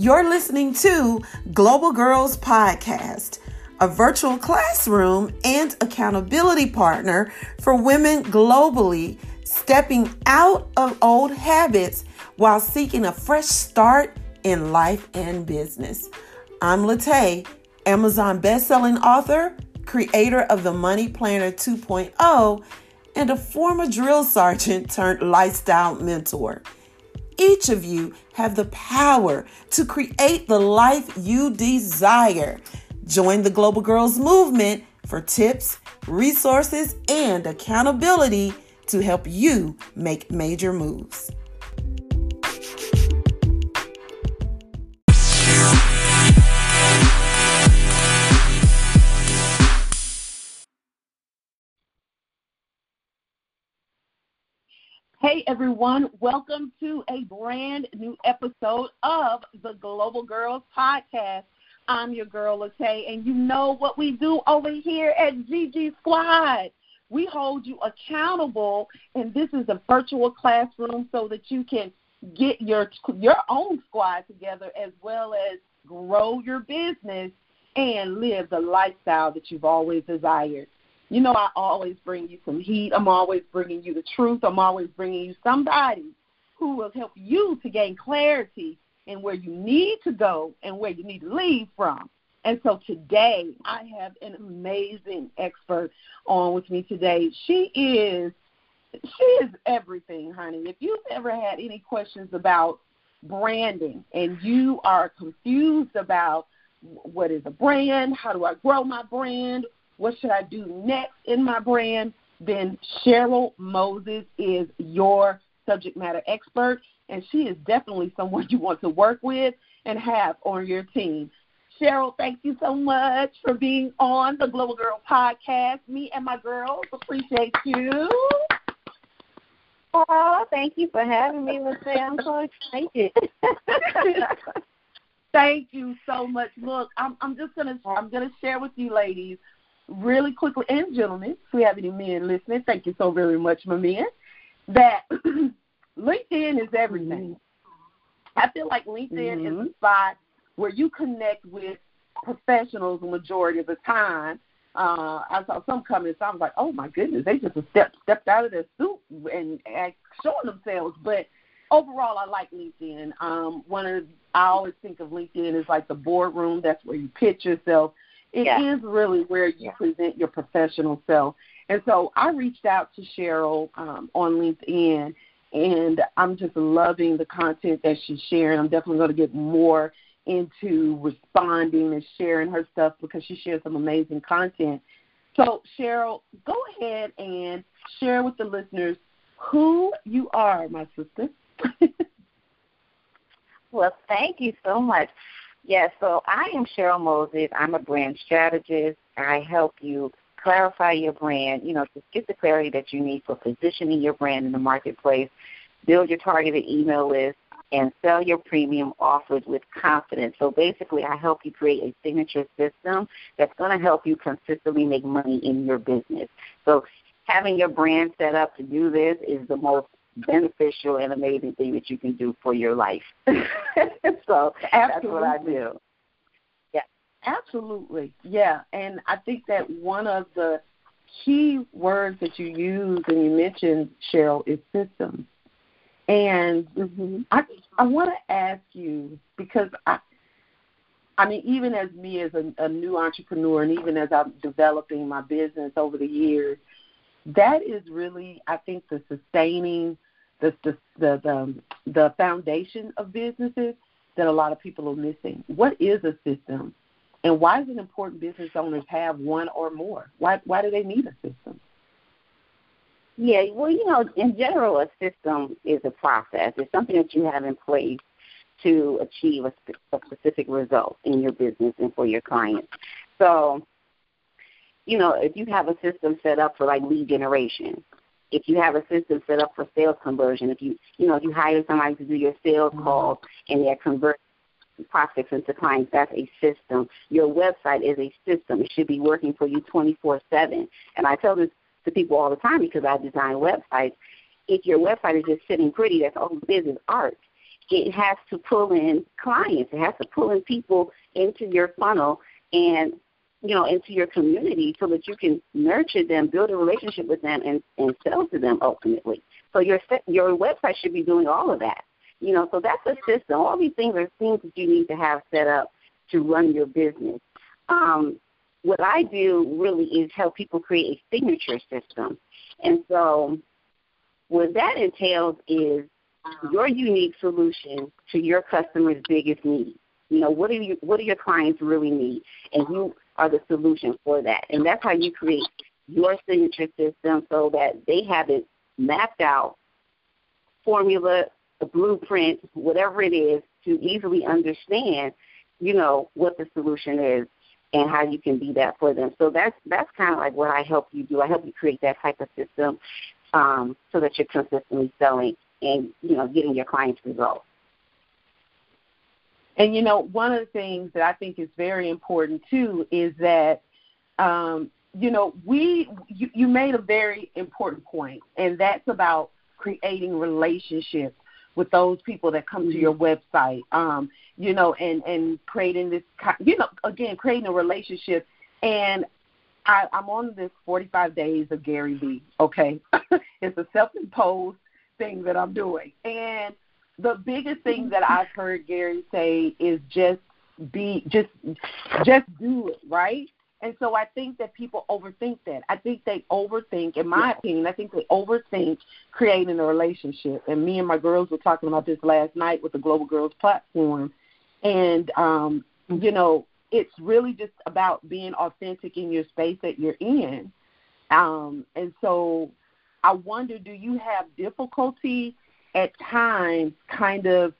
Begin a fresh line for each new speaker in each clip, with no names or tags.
You're listening to Global Girls Podcast, a virtual classroom and accountability partner for women globally stepping out of old habits while seeking a fresh start in life and business. I'm Latay, Amazon bestselling author, creator of the Money Planner 2.0, and a former drill sergeant turned lifestyle mentor. Each of you have the power to create the life you desire. Join the Global Girls movement for tips, resources, and accountability to help you make major moves. Hey everyone, welcome to a brand new episode of the Global Girls Podcast. I'm your girl Latay, and you know what we do over here at GG Squad. We hold you accountable, and this is a virtual classroom so that you can get your your own squad together as well as grow your business and live the lifestyle that you've always desired. You know, I always bring you some heat. I'm always bringing you the truth. I'm always bringing you somebody who will help you to gain clarity in where you need to go and where you need to leave from. And so today, I have an amazing expert on with me today. She is she is everything, honey. If you've ever had any questions about branding and you are confused about what is a brand, how do I grow my brand, what should I do next in my brand? Then Cheryl Moses is your subject matter expert, and she is definitely someone you want to work with and have on your team. Cheryl, thank you so much for being on the Global Girl podcast. Me and my girls appreciate you.
Oh, thank you for having me, Miss I'm so excited.
thank you so much. Look, I'm, I'm just gonna I'm gonna share with you, ladies, really quickly, and gentlemen, if we have any men listening, thank you so very much, my men, that LinkedIn is everything. Mm-hmm. I feel like LinkedIn mm-hmm. is a spot where you connect with professionals the majority of the time. Uh, I saw some comments. I was like, "Oh my goodness, they just stepped stepped out of their suit and, and showing themselves." But overall, I like LinkedIn. Um, one of I always think of LinkedIn as like the boardroom. That's where you pitch yourself. It yeah. is really where you yeah. present your professional self. And so I reached out to Cheryl um, on LinkedIn, and I'm just loving the content that she's sharing. I'm definitely going to get more into responding and sharing her stuff because she shares some amazing content. So, Cheryl, go ahead and share with the listeners who you are, my sister.
well, thank you so much. Yes, so I am Cheryl Moses. I'm a brand strategist. I help you clarify your brand, you know, get the clarity that you need for positioning your brand in the marketplace, build your targeted email list, and sell your premium offers with confidence. So basically, I help you create a signature system that's going to help you consistently make money in your business. So having your brand set up to do this is the most beneficial and amazing thing that you can do for your life. so Absolutely. that's what I do.
Yeah. Absolutely. Yeah. And I think that one of the key words that you use and you mentioned, Cheryl, is systems. And mm-hmm. I I want to ask you because I I mean, even as me as a, a new entrepreneur, and even as I'm developing my business over the years, that is really, I think, the sustaining the the the the, um, the foundation of businesses that a lot of people are missing. What is a system, and why is it important business owners have one or more? Why why do they need a system?
Yeah, well, you know, in general, a system is a process. It's something that you have in place to achieve a, a specific result in your business and for your clients. So, you know, if you have a system set up for like lead generation, if you have a system set up for sales conversion, if you you know if you hire somebody to do your sales mm-hmm. calls and they're converting prospects into clients, that's a system. Your website is a system. It should be working for you 24/7. And I tell this to people all the time because I design websites. If your website is just sitting pretty, that's all it is is art. it has to pull in clients. It has to pull in people into your funnel and you know into your community so that you can nurture them, build a relationship with them, and and sell to them ultimately. So your your website should be doing all of that. You know, so that's a system. All these things are things that you need to have set up to run your business. Um, what I do really is help people create a signature system. And so what that entails is your unique solution to your customer's biggest need. You know, what do you what do your clients really need? And you are the solution for that. And that's how you create your signature system so that they have it mapped out, formula, the blueprint, whatever it is, to easily understand, you know, what the solution is and how you can be that for them. So that's that's kind of like what I help you do. I help you create that type of system um, so that you're consistently selling and you know getting your clients results.
And you know, one of the things that I think is very important too is that um, you know we you, you made a very important point, and that's about creating relationships with those people that come mm-hmm. to your website. Um, you know, and and creating this, you know, again, creating a relationship. And I, I'm on this 45 days of Gary Vee. Okay, it's a self-imposed thing that I'm doing, and the biggest thing that I've heard Gary say is just be just just do it right and so I think that people overthink that. I think they overthink, in my opinion, I think they overthink creating a relationship. And me and my girls were talking about this last night with the Global Girls platform. And, um, you know, it's really just about being authentic in your space that you're in. Um, and so I wonder do you have difficulty at times kind of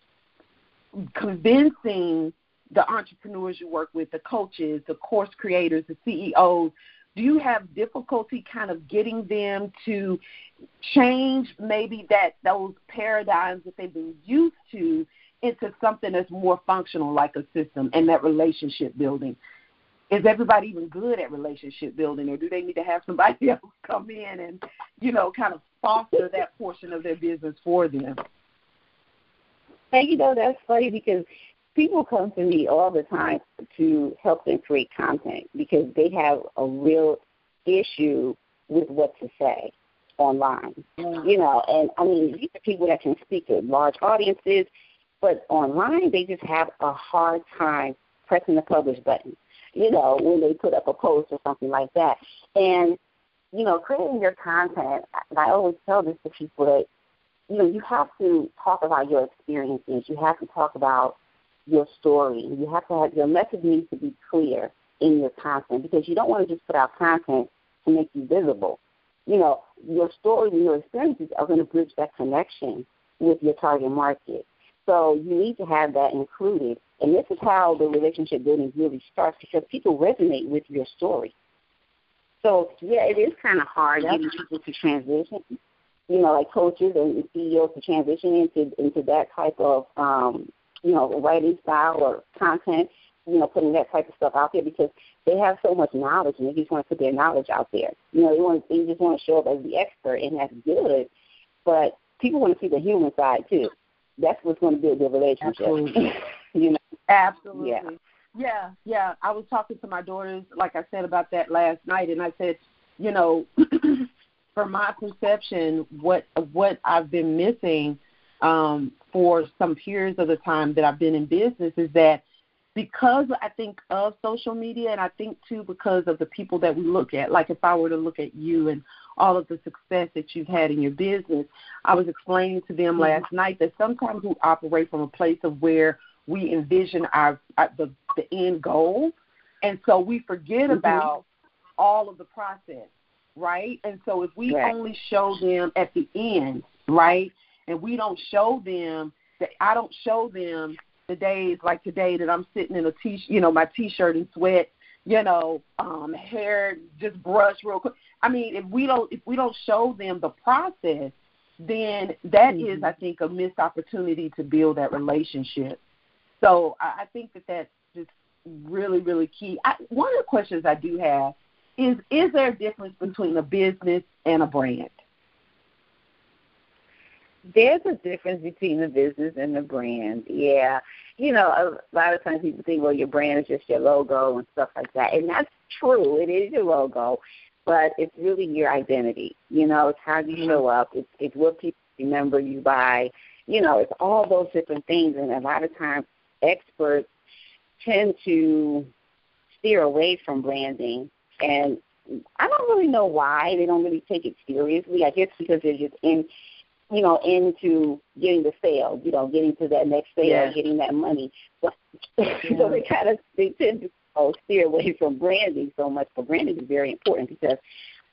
convincing the entrepreneurs you work with, the coaches, the course creators, the CEOs, do you have difficulty kind of getting them to change maybe that those paradigms that they've been used to into something that's more functional like a system and that relationship building? Is everybody even good at relationship building or do they need to have somebody else come in and, you know, kind of foster that portion of their business for them?
Hey, you know, that's funny because people come to me all the time to help them create content because they have a real issue with what to say online. Mm-hmm. You know, and I mean these are people that can speak to large audiences, but online they just have a hard time pressing the publish button. You know, when they put up a post or something like that. And, you know, creating your content, and I always tell this to people that, you know, you have to talk about your experiences. You have to talk about your story. You have to have your message needs to be clear in your content because you don't want to just put out content to make you visible. You know, your story and your experiences are going to bridge that connection with your target market. So you need to have that included. And this is how the relationship building really starts because people resonate with your story. So yeah, it is kind of hard yep. getting people to transition, you know, like coaches and CEOs to transition into into that type of um, you know, writing style or content, you know, putting that type of stuff out there because they have so much knowledge and they just want to put their knowledge out there. You know, they want they just want to show up as the expert and that's good. But people want to see the human side too. That's what's going to build their relationship.
Absolutely.
you know.
Absolutely. Yeah. Yeah, yeah. I was talking to my daughters, like I said about that last night, and I said, you know, from my perception, what what I've been missing um, for some periods of the time that I've been in business is that because I think of social media and I think too because of the people that we look at, like if I were to look at you and all of the success that you've had in your business, I was explaining to them mm-hmm. last night that sometimes we operate from a place of where we envision our, our the the end goal, and so we forget mm-hmm. about all of the process, right? And so if we right. only show them at the end, right, and we don't show them that I don't show them the days like today that I'm sitting in a t you know, my t shirt and sweat, you know, um, hair just brushed real quick. I mean, if we don't if we don't show them the process, then that mm-hmm. is, I think, a missed opportunity to build that relationship. So I, think that that's just really, really key. I, one of the questions I do have is: Is there a difference between a business and a brand?
There's a difference between the business and the brand. Yeah. You know, a lot of times people think, well, your brand is just your logo and stuff like that. And that's true. It is your logo, but it's really your identity. You know, it's how you mm-hmm. show up. It's, it's what people remember you by. You know, it's all those different things. And a lot of times experts tend to steer away from branding and I don't really know why they don't really take it seriously. I guess because they're just in you know, into getting the sale, you know, getting to that next sale, yeah. getting that money. But yeah. so they kind of they tend to oh, steer away from branding so much. But branding is very important because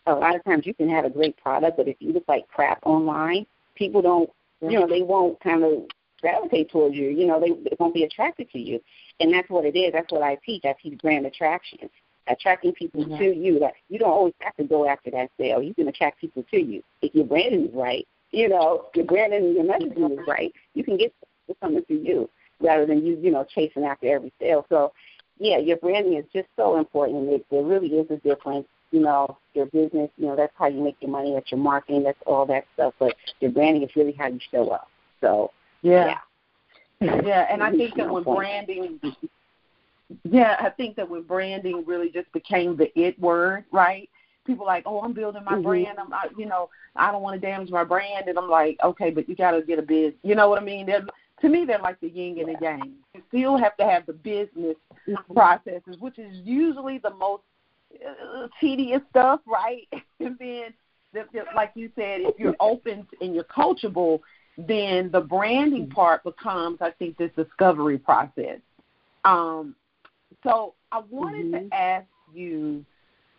a lot of times you can have a great product, but if you look like crap online, people don't, you know, they won't kind of gravitate towards you. You know, they, they won't be attracted to you, and that's what it is. That's what I teach. I teach brand attraction attracting people mm-hmm. to you. That you don't always have to go after that sale. You can attract people to you if your branding is right you know, your branding and your messaging is right, you can get something to you rather than you, you know, chasing after every sale. So, yeah, your branding is just so important. It, there really is a difference. You know, your business, you know, that's how you make your money. That's your marketing. That's all that stuff. But your branding is really how you show up. So,
yeah. Yeah, yeah and I think that with branding, yeah, I think that with branding really just became the it word, right? people like, oh, I'm building my mm-hmm. brand. I'm, I, you know, I don't want to damage my brand. And I'm like, okay, but you got to get a biz. You know what I mean? They're, to me, they're like the yin and the yang. You still have to have the business mm-hmm. processes, which is usually the most uh, tedious stuff, right? and then, the, the, like you said, if you're open and you're coachable, then the branding part becomes, I think, this discovery process. Um, so I wanted mm-hmm. to ask you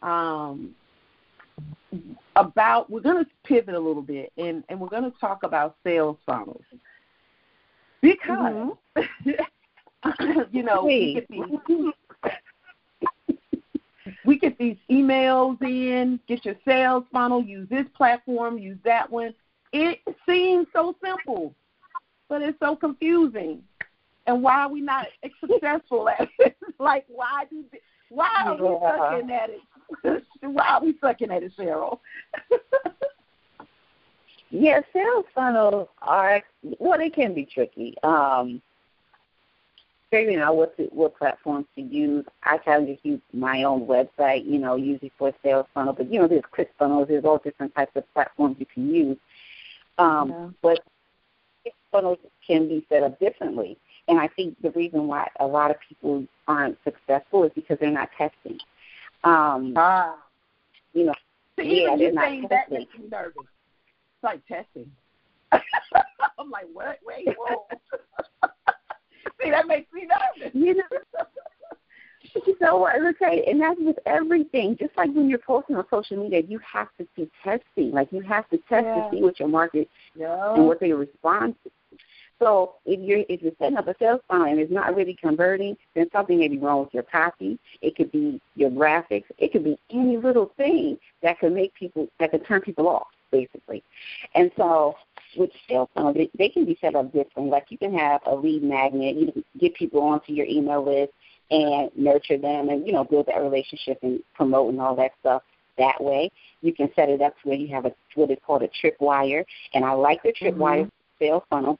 um, about we're going to pivot a little bit and, and we're going to talk about sales funnels because mm-hmm. you know we get these we get these emails in get your sales funnel use this platform use that one it seems so simple but it's so confusing and why are we not successful at it like why do why are we sucking at it why are we sucking at it, Cheryl?
yeah, sales funnels are well, they can be tricky. Um, figuring out what to, what platforms to use. I kind of just use my own website, you know, usually for sales funnel. But you know, there's ClickFunnels, there's all different types of platforms you can use. Um, yeah. But funnels can be set up differently. And I think the reason why a lot of people aren't successful is because they're not testing. Um, ah. You know,
so yeah, even you saying that makes me nervous. It's like testing. I'm like, what? Wait, whoa. See, that makes me nervous.
You know, you know what? Okay, and that's with everything. Just like when you're posting on social media, you have to be testing. Like you have to test yeah. to see what your market yeah. and what they respond to. So if you're if you're setting up a sales funnel and it's not really converting, then something may be wrong with your copy. It could be your graphics. It could be any little thing that could make people that could turn people off, basically. And so with sales funnel, they, they can be set up differently. Like you can have a lead magnet. You can get people onto your email list and nurture them, and you know build that relationship and promote and all that stuff that way. You can set it up where you have a what is called a tripwire, and I like the tripwire mm-hmm. sales funnel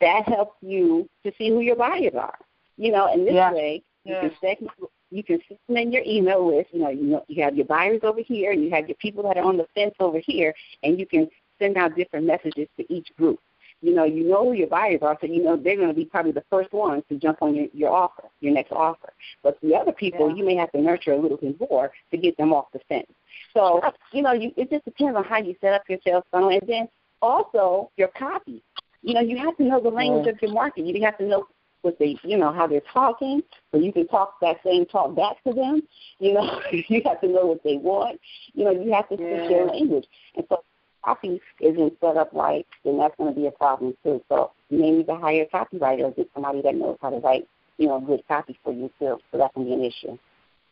that helps you to see who your buyers are. You know, and this yeah. way you yeah. can segment you can segment your email list. You know, you know you have your buyers over here, and you have your people that are on the fence over here, and you can send out different messages to each group. You know, you know who your buyers are, so you know they're going to be probably the first ones to jump on your, your offer, your next offer. But the other people, yeah. you may have to nurture a little bit more to get them off the fence. So, you know, you, it just depends on how you set up your sales funnel, and then also your copy. You know, you have to know the language yeah. of your market. You have to know what they, you know, how they're talking, so you can talk that same talk back to them. You know, you have to know what they want. You know, you have to speak yeah. their language. And so, copy isn't set up right, then that's going to be a problem too. So, you may need to hire a copywriter or get somebody that knows how to write, you know, good copy for you too. So that can be an issue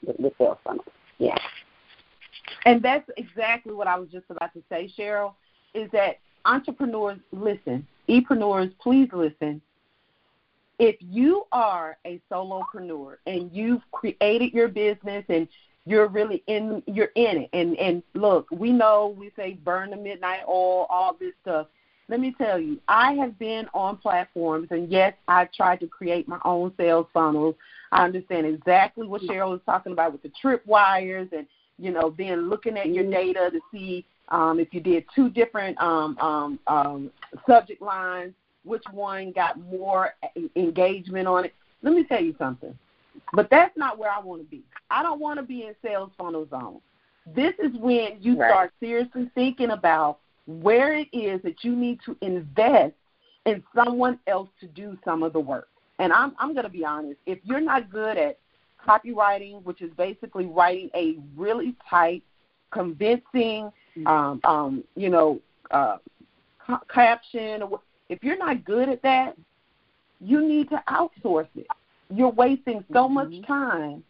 with, with sales funnels. Yeah.
And that's exactly what I was just about to say, Cheryl. Is that entrepreneurs listen Epreneurs, please listen. If you are a solopreneur and you've created your business and you're really in you're in it and and look we know we say burn the midnight oil all this stuff let me tell you, I have been on platforms, and yes, I've tried to create my own sales funnels. I understand exactly what Cheryl was talking about with the tripwires, and you know, then looking at your data to see um, if you did two different um, um, um, subject lines, which one got more engagement on it. Let me tell you something. But that's not where I want to be. I don't want to be in sales funnel zone. This is when you right. start seriously thinking about where it is that you need to invest in someone else to do some of the work. And I'm I'm going to be honest. If you're not good at copywriting, which is basically writing a really tight, convincing, um, um, you know, uh, ca- caption, if you're not good at that, you need to outsource it. You're wasting so mm-hmm. much time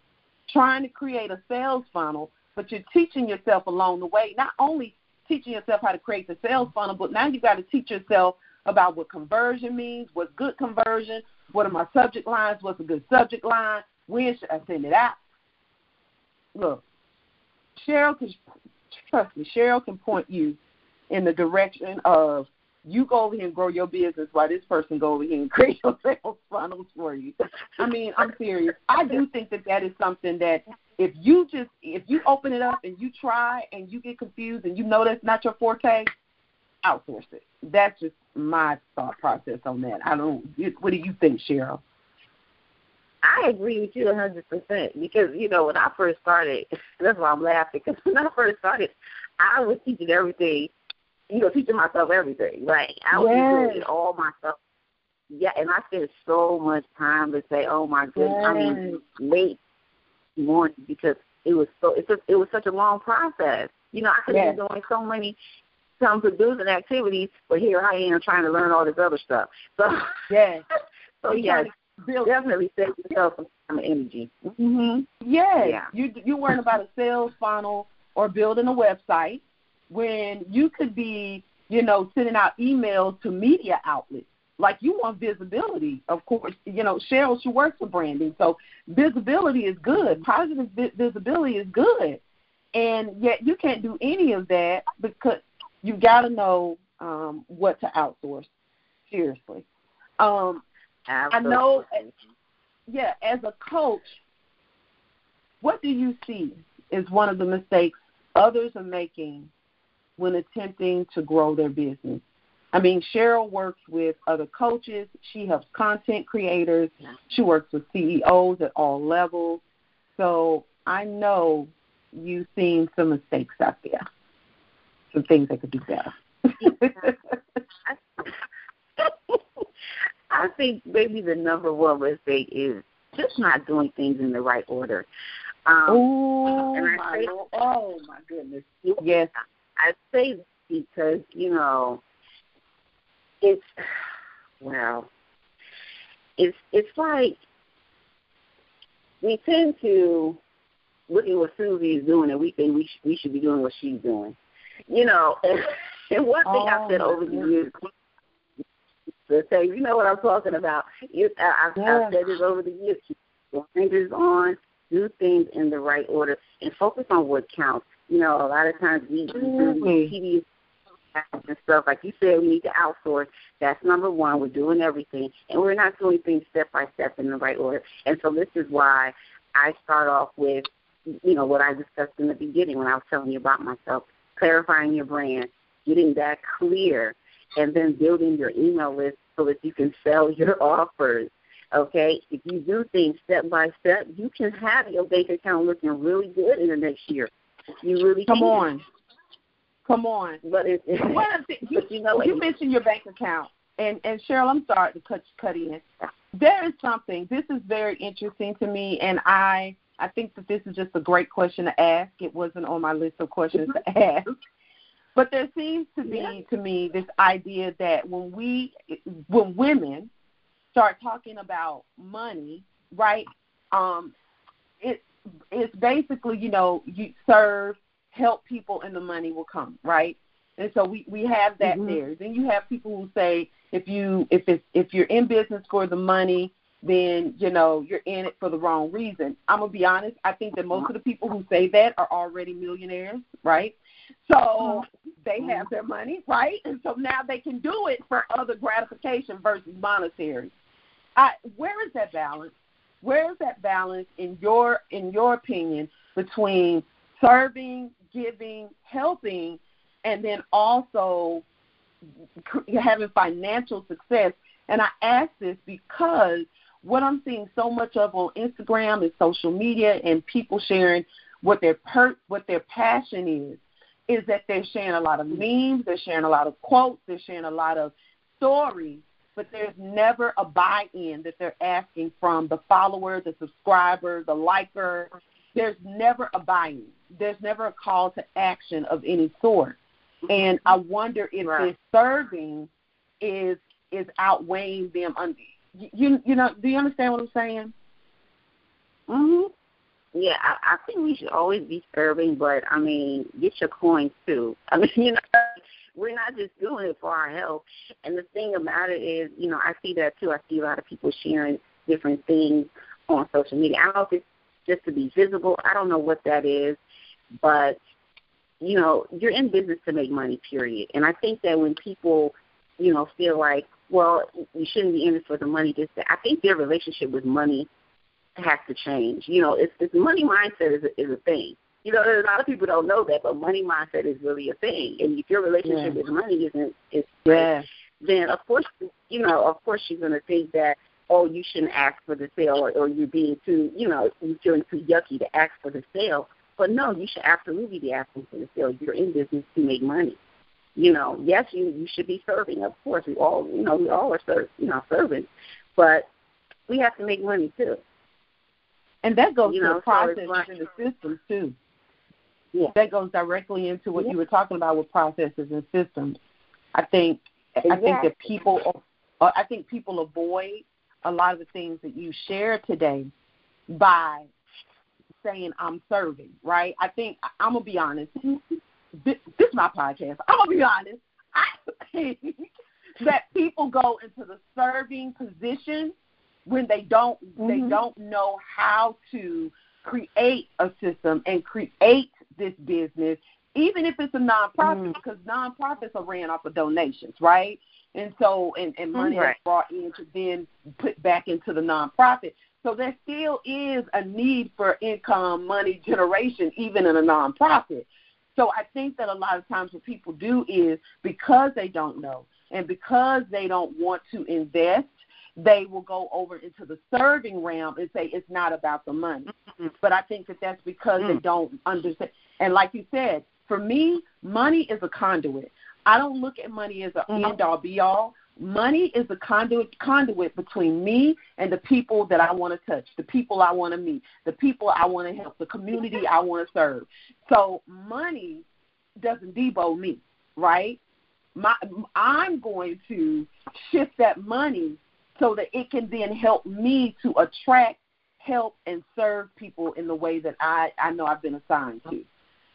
trying to create a sales funnel, but you're teaching yourself along the way, not only teaching yourself how to create the sales funnel, but now you've got to teach yourself about what conversion means, what's good conversion, what are my subject lines, what's a good subject line, when should I send it out. Look, Cheryl can trust me, Cheryl can point you in the direction of you go over here and grow your business while this person go over here and create your sales funnels for you. I mean, I'm serious. I do think that that is something that if you just if you open it up and you try and you get confused and you know that's not your forte, outsource it. That's just my thought process on that. I don't. What do you think, Cheryl?
I agree with you a hundred percent because you know when I first started, that's why I'm laughing because when I first started, I was teaching everything you know, teaching myself everything. Like I was yes. doing all myself. Yeah, and I spent so much time to say, "Oh my goodness!" Yes. I mean, late morning because it was so it's a, it was such a long process. You know, I could yes. been doing so many some producing activities, but here I am trying to learn all this other stuff. So
yes,
so yes, definitely save yourself some time and energy.
Mhm. Yes. Yeah. You you weren't about a sales funnel or building a website when you could be, you know, sending out emails to media outlets. Like you want visibility, of course. You know, Cheryl, she works for branding, so visibility is good. Positive visibility is good, and yet you can't do any of that because you've got to know um, what to outsource. Seriously, um, I know. Yeah, as a coach, what do you see is one of the mistakes others are making when attempting to grow their business. I mean, Cheryl works with other coaches. She helps content creators. She works with CEOs at all levels. So I know you've seen some mistakes out there, some things that could do better.
I think maybe the number one mistake is just not doing things in the right order.
Um, oh, my, oh my goodness! Yes,
I say this because you know it's well, it's it's like we tend to look at what Susie is doing and we think we sh- we should be doing what she's doing, you know. And, and one thing oh, I've said over the years to say, you know what I'm talking about. You, I, I've, yeah. I've said this over the years. Keep your fingers on, do things in the right order, and focus on what counts. You know, a lot of times we, do TV mm-hmm. and stuff. Like you said, we need to outsource. That's number one. We're doing everything, and we're not doing things step by step in the right order. And so this is why I start off with, you know, what I discussed in the beginning when I was telling you about myself, clarifying your brand, getting that clear, and then building your email list so that you can sell your offers. Okay, if you do things step by step, you can have your bank account looking really good in the next year. You really
come on, come on.
But it's,
One you, you know you mentioned your bank account, and and Cheryl, I'm sorry to cut cut in. There is something. This is very interesting to me, and I I think that this is just a great question to ask. It wasn't on my list of questions to mm-hmm. ask. But there seems to be yeah. to me this idea that when we when women start talking about money, right? Um, it it's basically you know you serve, help people, and the money will come, right? And so we we have that mm-hmm. there. Then you have people who say if you if it's if you're in business for the money, then you know you're in it for the wrong reason. I'm gonna be honest. I think that most of the people who say that are already millionaires, right? So they have their money, right? And so now they can do it for other gratification versus monetary. I, where is that balance? Where is that balance in your in your opinion between serving, giving, helping, and then also having financial success? And I ask this because what I'm seeing so much of on Instagram and social media and people sharing what their per- what their passion is is that they're sharing a lot of memes, they're sharing a lot of quotes, they're sharing a lot of stories, but there's never a buy-in that they're asking from the follower, the subscriber, the liker. There's never a buy-in. There's never a call to action of any sort. And I wonder if right. this serving is is outweighing them. Un- you you know? Do you understand what I'm saying?
Mhm. Yeah, I, I think we should always be serving, but I mean, get your coins too. I mean, you know, we're not just doing it for our health. And the thing about it is, you know, I see that too. I see a lot of people sharing different things on social media. I don't know if it's just to be visible. I don't know what that is, but you know, you're in business to make money, period. And I think that when people, you know, feel like, well, you shouldn't be in it for the money, just I think their relationship with money has to change. You know, it's, it's money mindset is a, is a thing. You know, a lot of people don't know that, but money mindset is really a thing. And if your relationship yeah. with money isn't is yeah. then of course you know, of course you're gonna think that oh you shouldn't ask for the sale or, or you're being too you know, you're feeling too yucky to ask for the sale. But no, you should absolutely be asking for the sale. You're in business to make money. You know, yes, you you should be serving. Of course, we all you know we all are serve, you know serving, but we have to make money too.
And that goes you to know, the process so like, and the system too. Yeah. That goes directly into what yeah. you were talking about with processes and systems. I think exactly. I think that people uh, I think people avoid a lot of the things that you share today by saying I'm serving, right? I think I'm gonna be honest. This, this is my podcast. I'm gonna be honest. I think that people go into the serving position when they don't mm-hmm. they don't know how to create a system and create this business, even if it's a nonprofit, mm-hmm. because nonprofits are ran off of donations, right? And so and, and money right. is brought in to then put back into the nonprofit. So there still is a need for income money generation even in a nonprofit. So I think that a lot of times what people do is because they don't know and because they don't want to invest they will go over into the serving realm and say it's not about the money. Mm-hmm. But I think that that's because mm. they don't understand. And like you said, for me, money is a conduit. I don't look at money as an mm-hmm. end all be all. Money is a conduit conduit between me and the people that I want to touch, the people I want to meet, the people I want to help, the community I want to serve. So money doesn't debo me, right? My, I'm going to shift that money so that it can then help me to attract, help, and serve people in the way that I, I know I've been assigned to.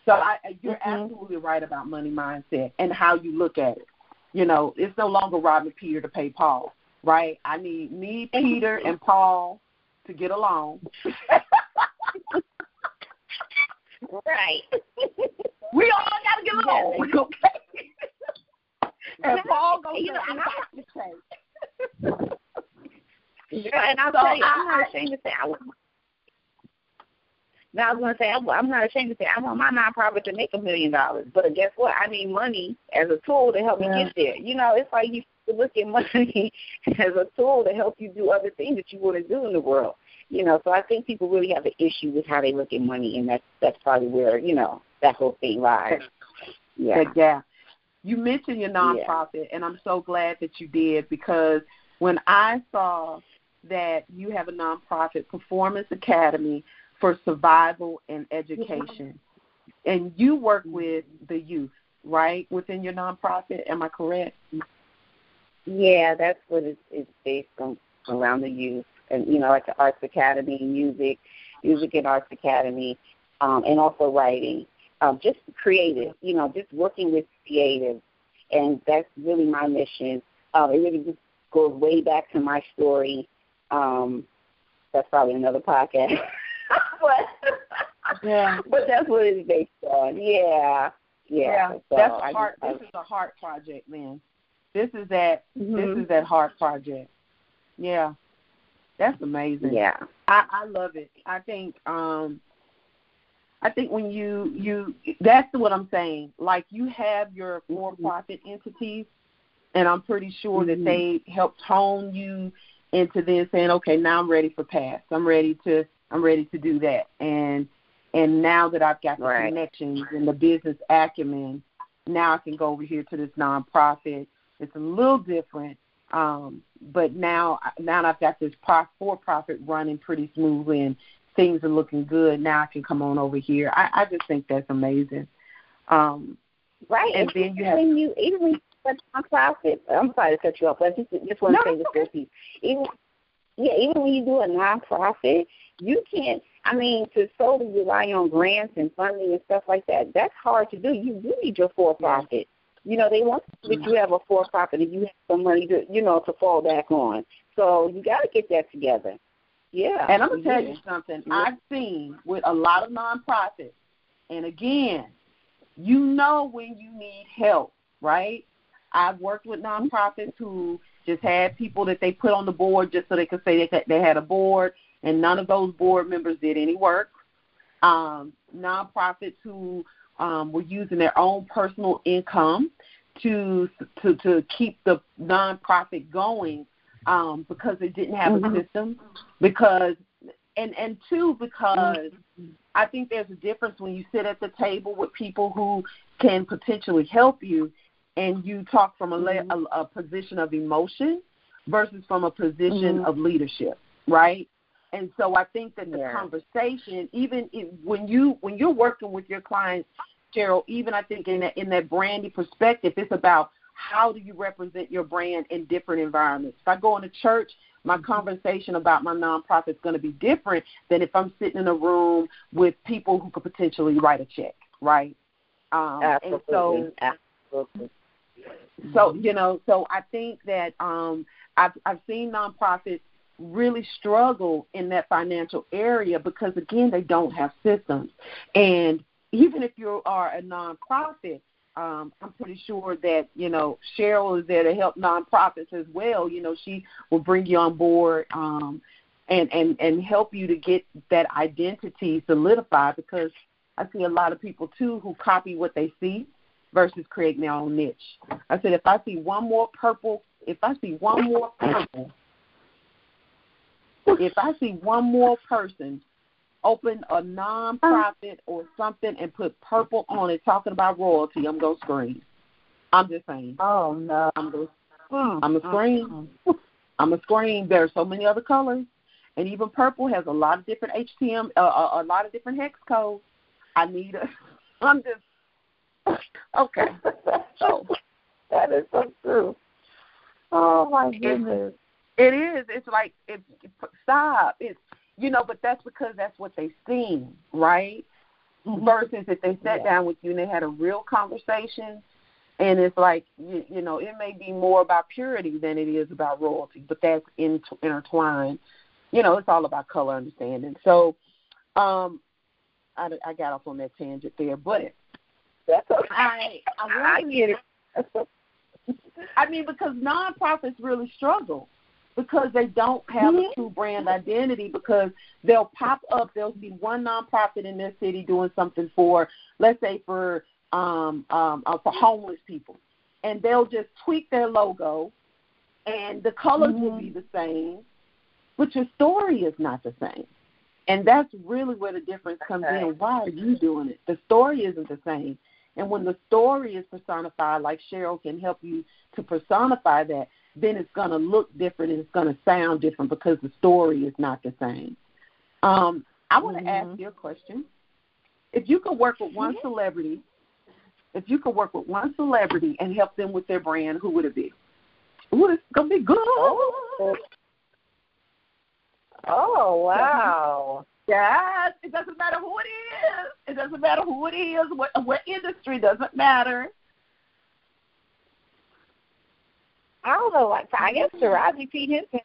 So I, you're mm-hmm. absolutely right about money mindset and how you look at it. You know, it's no longer robbing Peter to pay Paul, right? I need me, Peter, and Paul to get along.
right.
we all got to get along, okay? and Paul goes you know, to pay.
Yeah, and I'll so tell you, I'm not ashamed to say I want. Now I was going to say I'm not ashamed to say I want my nonprofit to make a million dollars, but guess what? I need money as a tool to help yeah. me get there. You know, it's like you look at money as a tool to help you do other things that you want to do in the world. You know, so I think people really have an issue with how they look at money, and that's that's probably where you know that whole thing lies.
Yeah. Yeah. You mentioned your nonprofit, yeah. and I'm so glad that you did because when I saw that you have a nonprofit, Performance Academy for Survival and Education, and you work with the youth, right, within your nonprofit. Am I correct?
Yeah, that's what it's, it's based on around the youth, and you know, like the Arts Academy, music, music and Arts Academy, um, and also writing. Um, just creative, you know, just working with creative, and that's really my mission. Um, it really just goes way back to my story um, that's probably another podcast. but yeah. but that's what it's based on. Yeah. Yeah,
yeah
so
that's
I
a heart.
just,
this is a heart project, man. This is that.
mm-hmm.
This is that heart project. Yeah, that's amazing.
Yeah,
I, I love it. I think um I think when you you that's what I'm saying. Like you have your
Mm-hmm.
for profit entities and I'm pretty sure
Mhm.
that they helped hone you into then saying, Okay, now I'm ready for pass. I'm ready to I'm ready to do that. And and now that I've got the
Right.
connections and the business acumen, now I can go over here to this nonprofit. It's a little different. Um, but now now I've got this for profit running pretty smoothly and things are looking good. Now I can come on over here. I, I just think that's amazing. Um,
right.
And then you have-
when you even when you have a nonprofit. I'm sorry to cut you off, but I just just want
No,
to say this real piece. Even yeah, even when you do a nonprofit, you can't. I mean, to solely rely on grants and funding and stuff like that, that's hard to do. You do need your for-profit. You know, they want that you have a for-profit and you have some money to, you know, to fall back on. So you got to get that together. Yeah.
And I'm gonna tell you something.
Yeah.
I've seen with a lot of nonprofits, and again, you know when you need help, right? I've worked with nonprofits who just had people that they put on the board just so they could say they could- they had a board, and none of those board members did any work. Um, nonprofits who um, were using their own personal income to to to keep the nonprofit going um, because they didn't have
Mhm.
a system. Because and and two because I think there's a difference when you sit at the table with people who can potentially help you, and you talk from a,
Mhm.
a, a position of emotion versus from a position
Mhm.
of leadership, right? And so I think that the
Yeah.
conversation, even if, when you when you're working with your clients, Cheryl, even I think in that in that branding perspective, it's about how do you represent your brand in different environments. If I go into church, my conversation about my nonprofit is going to be different than if I'm sitting in a room with people who could potentially write a check, right? Um, and so
Absolutely.
So you know, so I think that um, I've I've seen nonprofits really struggle in that financial area because again they don't have systems, and even if you are a nonprofit, um, I'm pretty sure that you know Cheryl is there to help nonprofits as well. You know, she will bring you on board um, and and and help you to get that identity solidified because I see a lot of people too who copy what they see versus creating their own niche. I said, if I see one more purple, if I see one more purple, if I see one more person open a nonprofit or something and put purple on it talking about royalty, I'm gonna scream. I'm just saying.
Oh no.
I'm gonna
Mm,
I'm a scream. I'm a scream. There are so many other colors, and even purple has a lot of different HTM, uh, a, a lot of different hex codes. I need a. I'm just okay. So
that is so true. Oh my goodness.
it is. It's like it's stop. It's you know, but that's because that's what they've seen, right? Versus if they sat
Yeah.
down with you and they had a real conversation, and it's like you, you know, it may be more about purity than it is about royalty, but that's in, intertwined. You know, it's all about color understanding. So, um, I, I got off on that tangent there, but
That's okay.
I I,
I get it.
I mean because nonprofits really struggle because they don't have a true brand identity because they'll pop up there'll be one nonprofit in their city doing something for let's say for um um uh, for homeless people and they'll just tweak their logo and the colors will be the same but your story is not the same and that's really where the difference comes
Okay.
in why are you doing it the story isn't the same and when the story is personified like cheryl can help you to personify that then it's going to look different and it's going to sound different because the story is not the same um, i want to
Mhm.
ask you a question if you could work with one celebrity if you could work with one celebrity and help them with their brand who would it be Ooh, it's gonna be good.
Oh wow.
Yes, it doesn't matter who it is. It doesn't matter who it is. What what industry doesn't matter.
I don't know. Like I guess Taraji P Henson.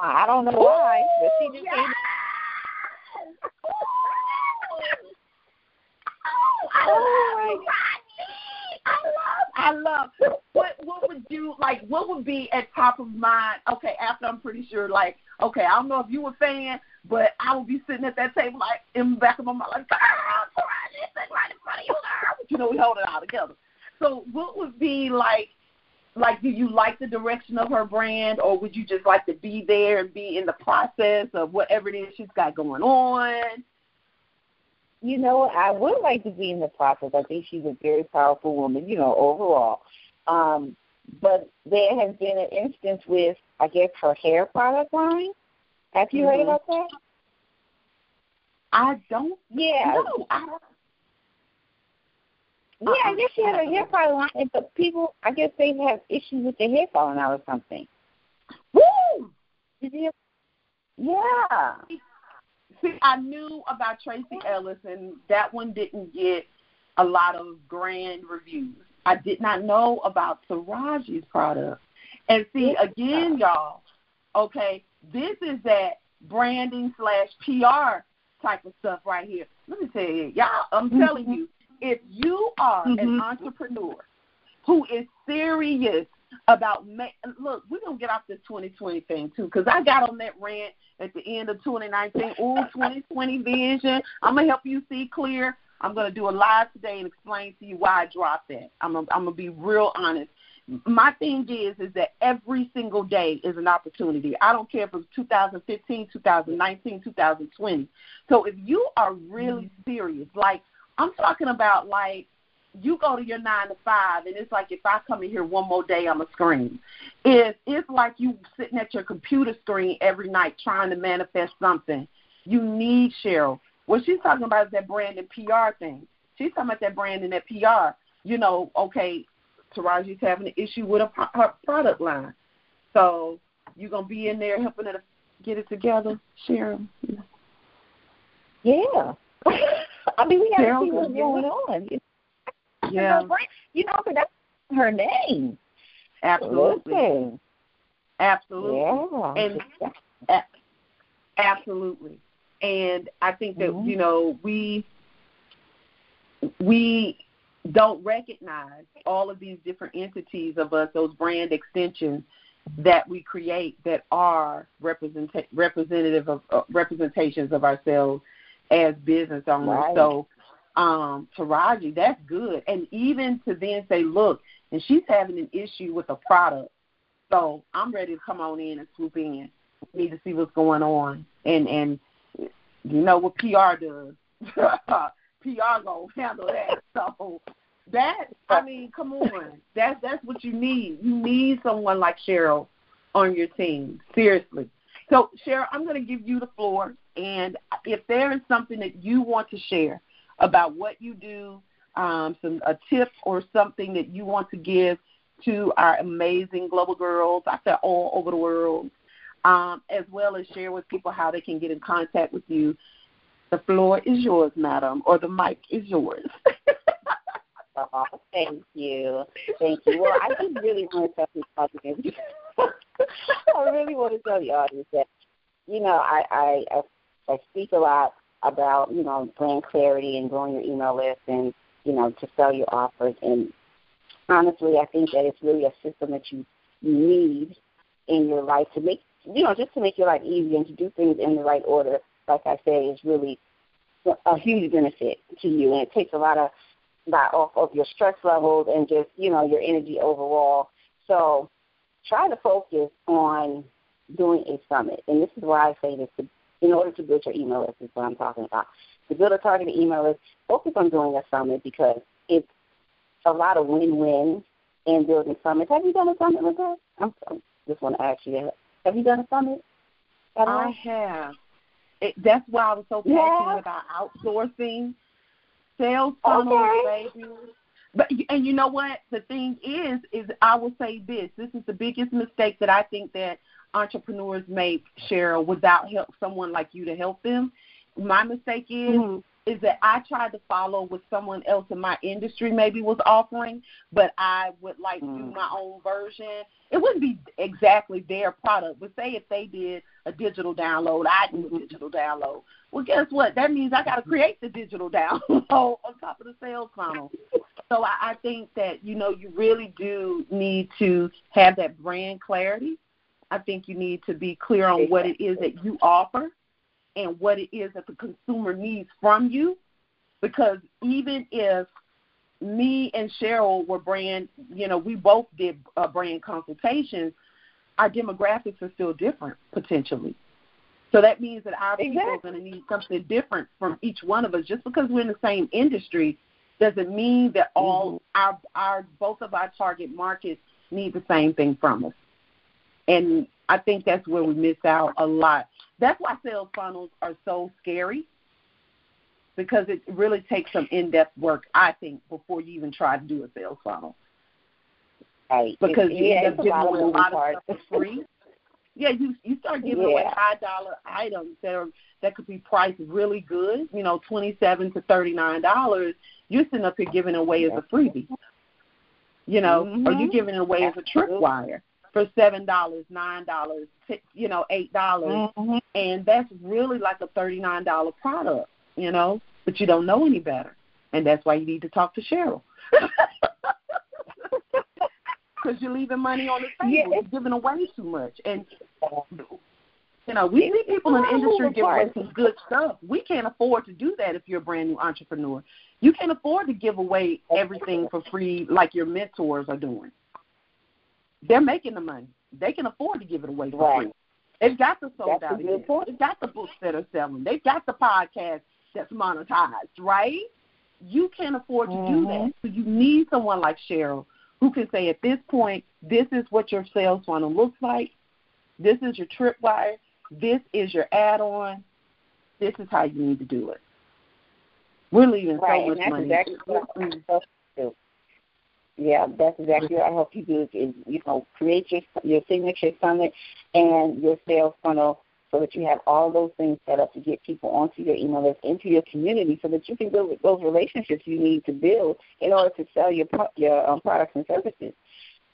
I don't know why, but she just
Yes!
came.
Oh, I
Oh,
love Rodney. I love what what would you like what would be at top of mind okay, after I'm pretty sure like, okay, I don't know if you a fan, but I would be sitting at that table like in the back of my mind like, ah, right in front of you, girl. you know, we hold it all together. So what would be like like do you like the direction of her brand or would you just like to be there and be in the process of whatever it is she's got going on?
You know, I would like to be in the process. I think she's a very powerful woman, you know, overall. Um, but there has been an instance with, I guess, her hair product line. Have you mm-hmm. heard about that?
I don't.
Yeah.
No, I don't.
Yeah, I guess she had her hair falling out, but people, I guess they have issues with their hair falling out or something.
Woo!
Did you? Yeah.
See, I knew about Tracee Ellis, and that one didn't get a lot of grand reviews. I did not know about Taraji's product. And see, again, y'all, okay, this is that branding slash PR type of stuff right here. Let me tell you, y'all, I'm mm-hmm. telling you, if you are mm-hmm. an entrepreneur who is serious about ma- look, we're gonna get off this 2020 thing too, because I got on that rant at the end of 2019. Ooh, 2020 vision. I'm gonna help you see clear. I'm gonna do a live today and explain to you why I dropped that. I'm gonna, I'm gonna be real honest. My thing is, is that every single day is an opportunity. I don't care if it's 2015, 2019, 2020. So if you are really mm-hmm. serious, like I'm talking about like you go to your nine to five and it's like if I come in here one more day I'm a scream. If it's like you sitting at your computer screen every night trying to manifest something, you need Cheryl. What she's talking about is that brand and PR thing. She's talking about that brand and that PR. You know, okay, Taraji's having an issue with a, her product line. So you're gonna be in there helping her to get it together, Cheryl.
Yeah. I mean, we got to see what's going on.
Yeah.
You know, but that's her name.
Absolutely.
Listen.
Absolutely.
Yeah.
And a- absolutely. And I think that mm-hmm. you know we we don't recognize all of these different entities of us, those brand extensions that we create that are represent- representative of uh, representations of ourselves as business owners.
Right.
So um Taraji, that's good. And even to then say, look, and she's having an issue with a product. So I'm ready to come on in and swoop in. We need to see what's going on. And and you know what PR does. PR gonna handle that. So that I mean, come on. That's that's what you need. You need someone like Cheryl on your team. Seriously. So Cheryl, I'm gonna give you the floor and if there is something that you want to share about what you do, um, some a tip or something that you want to give to our amazing global girls out there all over the world, um, as well as share with people how they can get in contact with you. The floor is yours, madam, or the mic is yours.
oh, thank you. Thank you. Well, I just really want to tell the audience. I really want to tell the audience that, you know, I, I, I speak a lot about, you know, brand clarity and growing your email list and, you know, to sell your offers. And honestly, I think that it's really a system that you need in your life to make, you know, just to make your life easier and to do things in the right order. Like I say, is really a huge benefit to you, and it takes a lot of that off of your stress levels and just, you know, your energy overall. So try to focus on doing a summit. And this is why I say this to in order to build your email list is what I'm talking about. To build a targeted email list, focus on doing a summit because it's a lot of win-win in building summits. Have you done a summit with that? I'm, I just want to ask you that. Have you done a summit?
I have. It, that's why I was so passionate yeah. about outsourcing sales funnels, okay. baby. But and you know what? The thing is, is I will say this. This is the biggest mistake that I think that entrepreneurs make, Cheryl, without help someone like you to help them. My mistake is mm-hmm. Is that I tried to follow what someone else in my industry maybe was offering, but I would like mm-hmm. do mm. my own version. It wouldn't be exactly their product, but say if they did a digital download, I do a digital download. Well, guess what? That means I got to create the digital download on top of the sales funnel. So I, I think that you know you really do need to have that brand clarity. I think you need to be clear on what it is that you offer and what it is that the consumer needs from you. Because even if me and Cheryl were brand, you know, we both did uh, brand consultations, our demographics are still different potentially. So that means that our
exactly.
people are going to need something different from each one of us. Just because we're in the same industry doesn't mean that all
mm-hmm.
our our both of our target markets need the same thing from us. And I think that's where we miss out a lot. That's why sales funnels are so scary because it really takes some in-depth work, I think, before you even try to do a sales funnel.
Right.
Because
it,
you
yeah,
end up giving away a lot of stuff for free. Yeah, you you start giving away
Yeah.
high dollar items that are that could be priced really good, you know, twenty seven to thirty nine dollars. You're sitting up here giving away as a freebie. You know, or you're giving it away as a tripwire for seven dollars, nine dollars, you know, eight dollars,
Mhm.
and that's really like a thirty nine dollar product, you know, but you don't know any better, and that's why you need to talk to Cheryl. Because you're leaving money on the table,
Yeah,
you're giving away too much, and you know, we see people in the industry give away some good stuff. We can't afford to do that if you're a brand new entrepreneur. You can't afford to give away everything for free like your mentors are doing. They're making the money. They can afford to give it away for
Right.
free. They've got the sold
That's
out. They've got the books that are selling. They've got the podcast that's monetized, right? You can't afford to do
Mhm.
that. So you need someone like Cheryl who can say at this point, this is what your sales funnel looks like. This is your tripwire. This is your add-on. This is how you need to do it. We're leaving
Right,
so much money.
exactly what I help you do. Yeah, that's exactly what I help you do is you know create your your signature summit and your sales funnel so that you have all those things set up to get people onto your email list, into your community, so that you can build those relationships you need to build in order to sell your your um, products and services.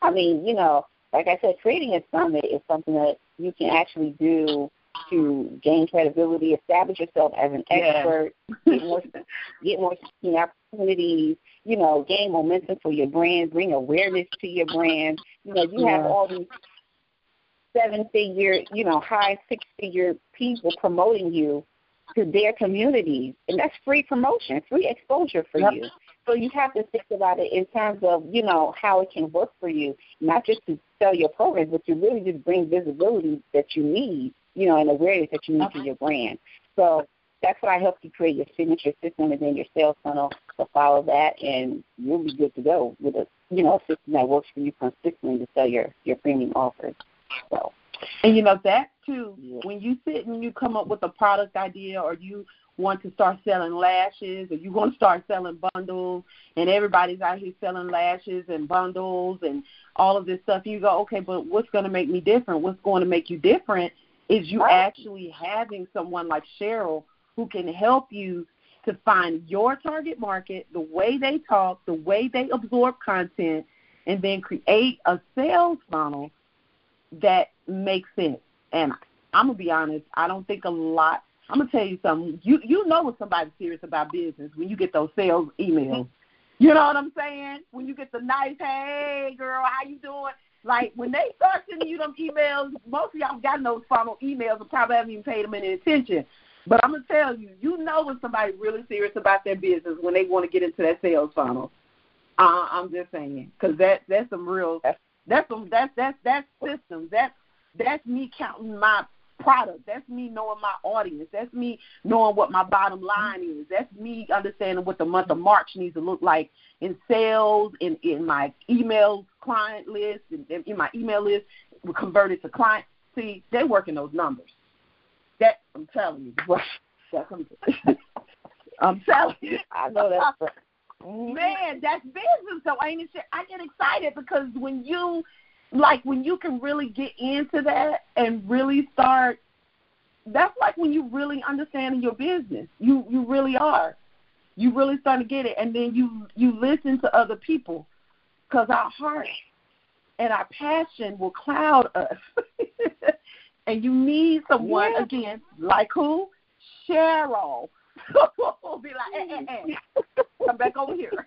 I mean, you know, like I said, creating a summit is something that you can actually do to gain credibility, establish yourself as an
Yeah.
expert, get more get more speaking opportunities, you know, gain momentum for your brand, bring awareness to your brand. You know, you have
Yeah.
all these seven figure, you know, high six figure people promoting you to their communities. And that's free promotion, free exposure for
Yep.
you. So you have to think about it in terms of, you know, how it can work for you, not just to sell your programs, but to really just bring visibility that you need, you know, and awareness that you need to your brand. So that's why I help you create your signature system and then your sales funnel to follow that and you'll be good to go with a you know, a system that works for you consistently to sell your, your premium offers. So
And you know that too.
Yeah.
When you sit and you come up with a product idea, or you want to start selling lashes, or you want to start selling bundles, and everybody's out here selling lashes and bundles and all of this stuff, you go, okay, but what's going to make me different? What's going to make you different is you
Right.
actually having someone like Cheryl who can help you to find your target market, the way they talk, the way they absorb content, and then create a sales funnel that makes sense. And I'm gonna be honest, I don't think a lot. I'm gonna tell you something. You you know when somebody's serious about business when you get those sales emails. Mm-hmm. You know what I'm saying? When you get the nice, hey girl, how you doing? Like when they start sending you them emails, most of y'all got those funnel emails and probably haven't even paid them any attention. But I'm gonna tell you, you know when somebody's really serious about their business when they want to get into that sales funnel. Uh, I'm just saying, because that that's some real that's some that's that's that's systems. That's that's me counting my product. That's me knowing my audience. That's me knowing what my bottom line is. That's me understanding what the month of March needs to look like in sales, in in my email client list, in, in my email list, we convert it to client. See, they're working those numbers. That I'm telling you. I'm, telling you.
I know that's right. Mm-hmm.
Man, that's business though, ain't it? shit? I get excited because when you like when you can really get into that and really start that's like when you really understanding your business. You you really are. You really start to get it and then you you listen to other people cuz our heart and our passion will cloud us. And you need someone
Yeah.
again like who? Cheryl. be like, eh, eh, eh. come back over here.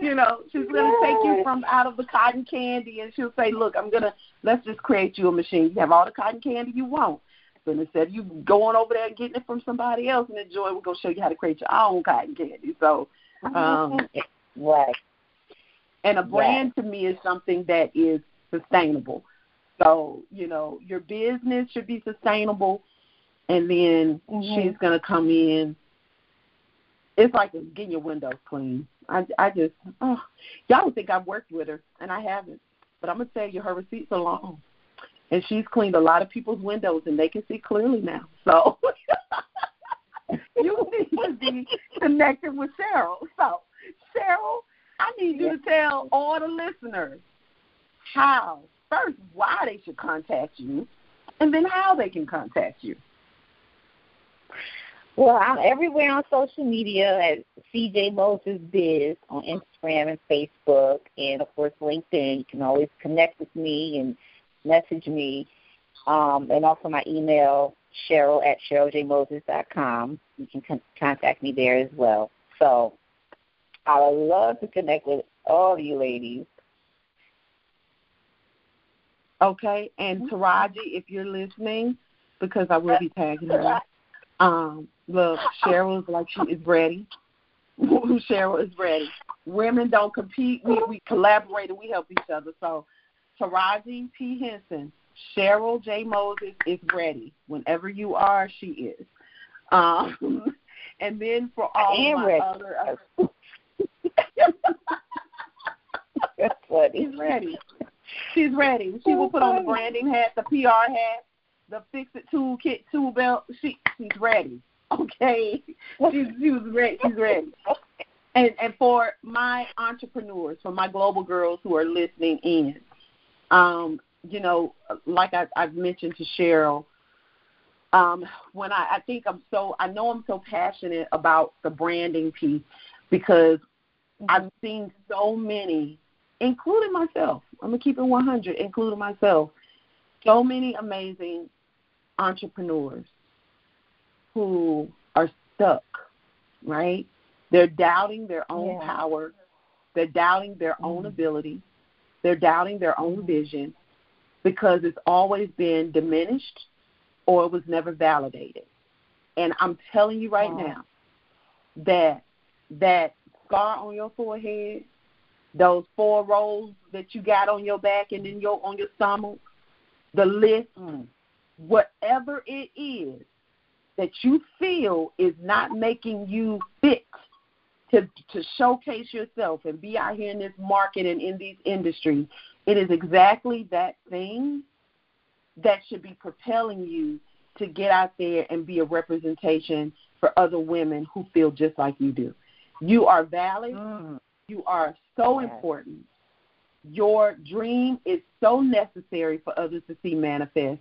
you know, she's gonna take you from out of the cotton candy, and she'll say, "Look, I'm gonna let's just create you a machine. You have all the cotton candy you want." But instead of you going over there and getting it from somebody else and enjoy, we're gonna show you how to create your own cotton candy. So, um,
right.
And a brand to me is something that is sustainable. So, you know, your business should be sustainable, and then mm-hmm. she's gonna come in. It's like getting your windows clean. I, I just, oh, y'all would think I've worked with her, and I haven't. But I'm gonna tell you, her receipts are long, and she's cleaned a lot of people's windows, and they can see clearly now. So you need to be connected with Cheryl. So, Cheryl, I need you to tell all the listeners how, first, why they should contact you, and then how they can contact you.
Well, I'm everywhere on social media at CJ Moses Biz on Instagram and Facebook, and of course LinkedIn. You can always connect with me and message me, um, and also my email Cheryl at CherylJMoses.com. You can con- contact me there as well. So I would love to connect with all of you ladies.
Okay, and mm-hmm. Taraji, if you're listening, because I will be tagging her. Um, look, Cheryl is like she is ready. Cheryl is ready. Women don't compete. We we collaborate and we help each other. So Taraji P. Henson, Cheryl J. Moses is ready. Whenever you are, she is. Um, and then for all my ready. other
That's funny.
She's ready. She's ready. She will put on the branding hat, the PR hat, the fix it toolkit tool belt. She she's ready. Okay. She's she was ready. She's ready. And and for my entrepreneurs, for my global girls who are listening in, um, you know, like I, I've mentioned to Cheryl, um, when I, I think I'm so I know I'm so passionate about the branding piece because. I've seen so many, including myself. I'm gonna keep it 100, including myself. So many amazing entrepreneurs who are stuck, right? They're doubting their own yeah. power. They're doubting their mm-hmm. own ability. They're doubting their own vision because it's always been diminished or it was never validated. And I'm telling you right wow. now that that scar on your forehead, those four rolls that you got on your back and then your on your stomach, the list, mm. whatever it is that you feel is not making you fit to to showcase yourself and be out here in this market and in these industries, it is exactly that thing that should be propelling you to get out there and be a representation for other women who feel just like you do. You are valid. Mm. You are so yes. important. Your dream is so necessary for others to see manifest.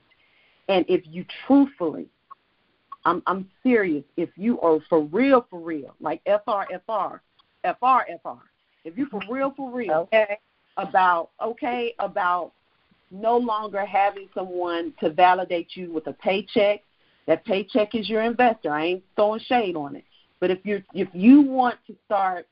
And if you truthfully, I'm I'm serious, if you are for real, for real, like FR, FR, FR, FR, if you for real, for real,
okay,
about okay, about no longer having someone to validate you with a paycheck. That paycheck is your investor. I ain't throwing shade on it. But if you if you want to start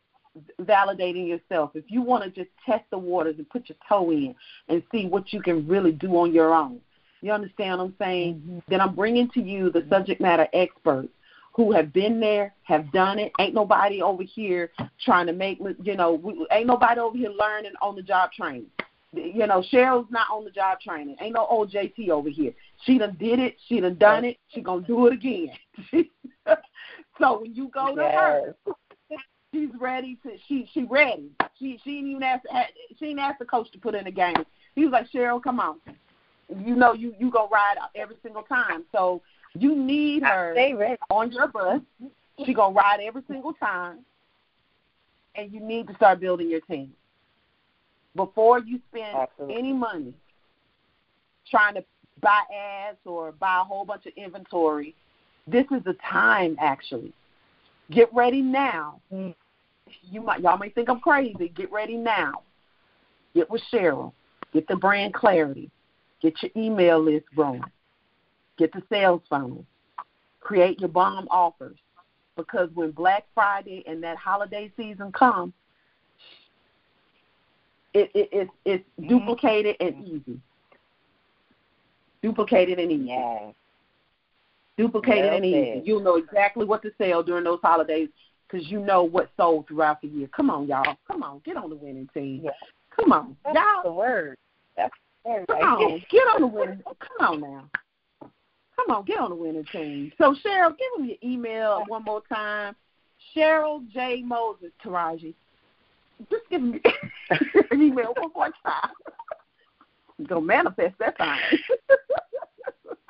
validating yourself, if you want to just test the waters and put your toe in and see what you can really do on your own, you understand what I'm saying? Mm-hmm. Then I'm bringing to you the subject matter experts who have been there, have done it. Ain't nobody over here trying to make, you know, we, ain't nobody over here learning on the job training. You know, Cheryl's not on the job training. Ain't no OJT over here. She done did it. She done done it. She gonna do it again. So when you go to yes. her, she's ready to she she ready. She she didn't even ask she didn't ask the coach to put in a game. He was like, Cheryl, come on. You know you you gonna ride every single time. So you need her on your bus. She gonna ride every single time. And you need to start building your team. Before you spend Absolutely. any money trying to buy ads or buy a whole bunch of inventory, this is the time, actually. Get ready now. You might y'all may think I'm crazy. Get ready now. Get with Cheryl. Get the brand clarity. Get your email list going. Get the sales funnel. Create your bomb offers. Because when Black Friday and that holiday season comes, it, it, it it's mm-hmm. duplicated and easy. Duplicated and easy.
Yeah.
Duplicated well and easy. You'll know exactly what to sell during those holidays because you know what sold throughout the year. Come on, y'all. Come on, get on the winning team. Yeah. Come on,
That's
y'all.
The word. That's the word.
Come on, get on the winning. Come on now. Come on, get on the winning team. So Cheryl, give them your email one more time. Cheryl J Moses Taraji. Just give me an email one more time. Go manifest that time.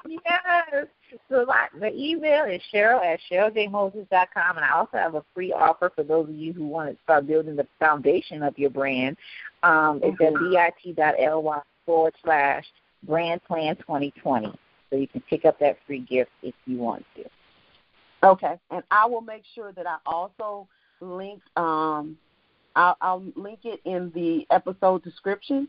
yes. So my, the email is Cheryl at CherylJMoses.com, and I also have a free offer for those of you who want to start building the foundation of your brand. Um, it's mm-hmm. at bit.ly forward slash brand plan 2020. So you can pick up that free gift if you want to.
Okay, and I will make sure that I also link. Um, I'll, I'll link it in the episode description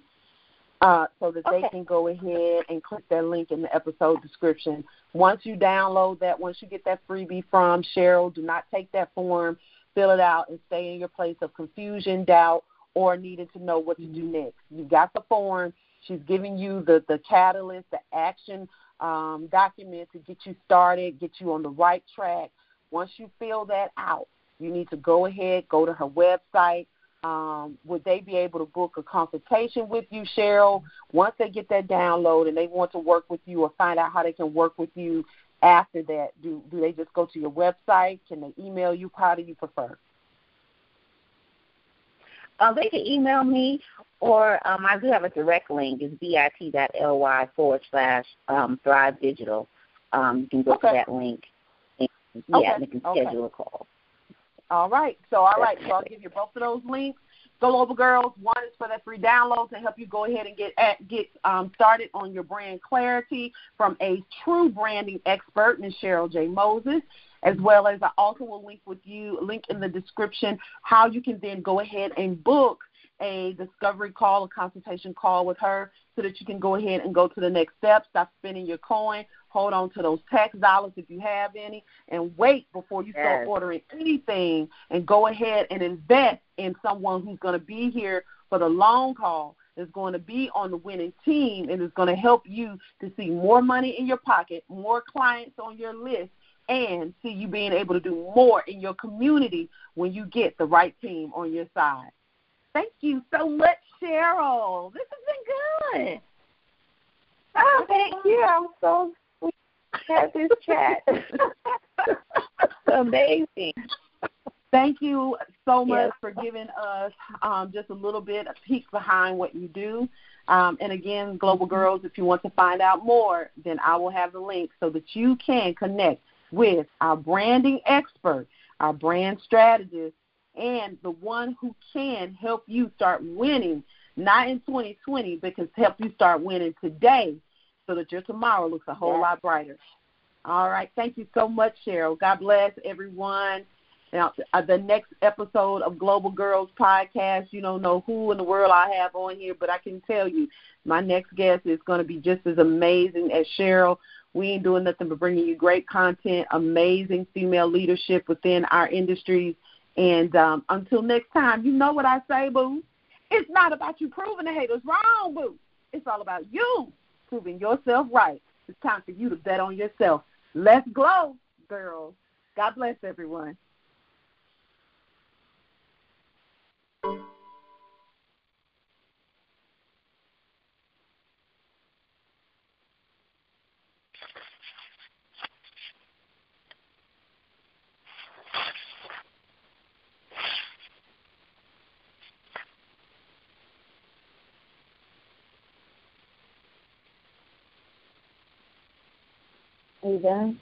uh, so that okay. they can go ahead and click that link in the episode description. Once you download that, once you get that freebie from Cheryl, do not take that form, fill it out, and stay in your place of confusion, doubt, or needing to know what to do next. You got the form. She's giving you the the catalyst, the action um, document to get you started, get you on the right track. Once you fill that out, you need to go ahead, go to her website, um, would they be able to book a consultation with you, Cheryl? Once they get that download and they want to work with you or find out how they can work with you after that, do do they just go to your website? Can they email you? How do you prefer?
Uh, they can email me, or um, I do have a direct link. It's bit.ly forward slash um, Thrive Digital. Um, you can go
okay.
to that link. And, yeah,
okay.
and you can schedule
okay.
a call.
All right. So all right. So I'll give you both of those links. Go Global Girls. One is for that free download to help you go ahead and get at, get um, started on your brand clarity from a true branding expert, Ms. Cheryl J. Moses, as well as I also will link with you, link in the description, how you can then go ahead and book a discovery call, a consultation call with her so that you can go ahead and go to the next step, stop spending your coin, hold on to those tax dollars if you have any, and wait before you start ordering anything and go ahead and invest in someone who's going to be here for the long haul, is going to be on the winning team, and is going to help you to see more money in your pocket, more clients on your list, and see you being able to do more in your community when you get the right team on your side. Thank you so much, Cheryl. This has been good.
Oh, thank you. I'm so had this chat. Amazing.
Thank you so much yes. for giving us um, just a little bit of peek behind what you do. Um, and again, Global mm-hmm. Girls, if you want to find out more, then I will have the link so that you can connect with our branding expert, our brand strategist, and the one who can help you start winning, not in 2020, but can help you start winning today so that your tomorrow looks a whole yeah. lot brighter. All right. Thank you so much, Cheryl. God bless everyone. Now, uh, the next episode of Global Girls Podcast, you don't know who in the world I have on here, but I can tell you my next guest is going to be just as amazing as Cheryl. We ain't doing nothing but bringing you great content, amazing female leadership within our industries. And um, until next time, you know what I say, boo. It's not about you proving the haters wrong, boo. It's all about you proving yourself right. It's time for you to bet on yourself. Let's glow, girls. God bless everyone.
Done?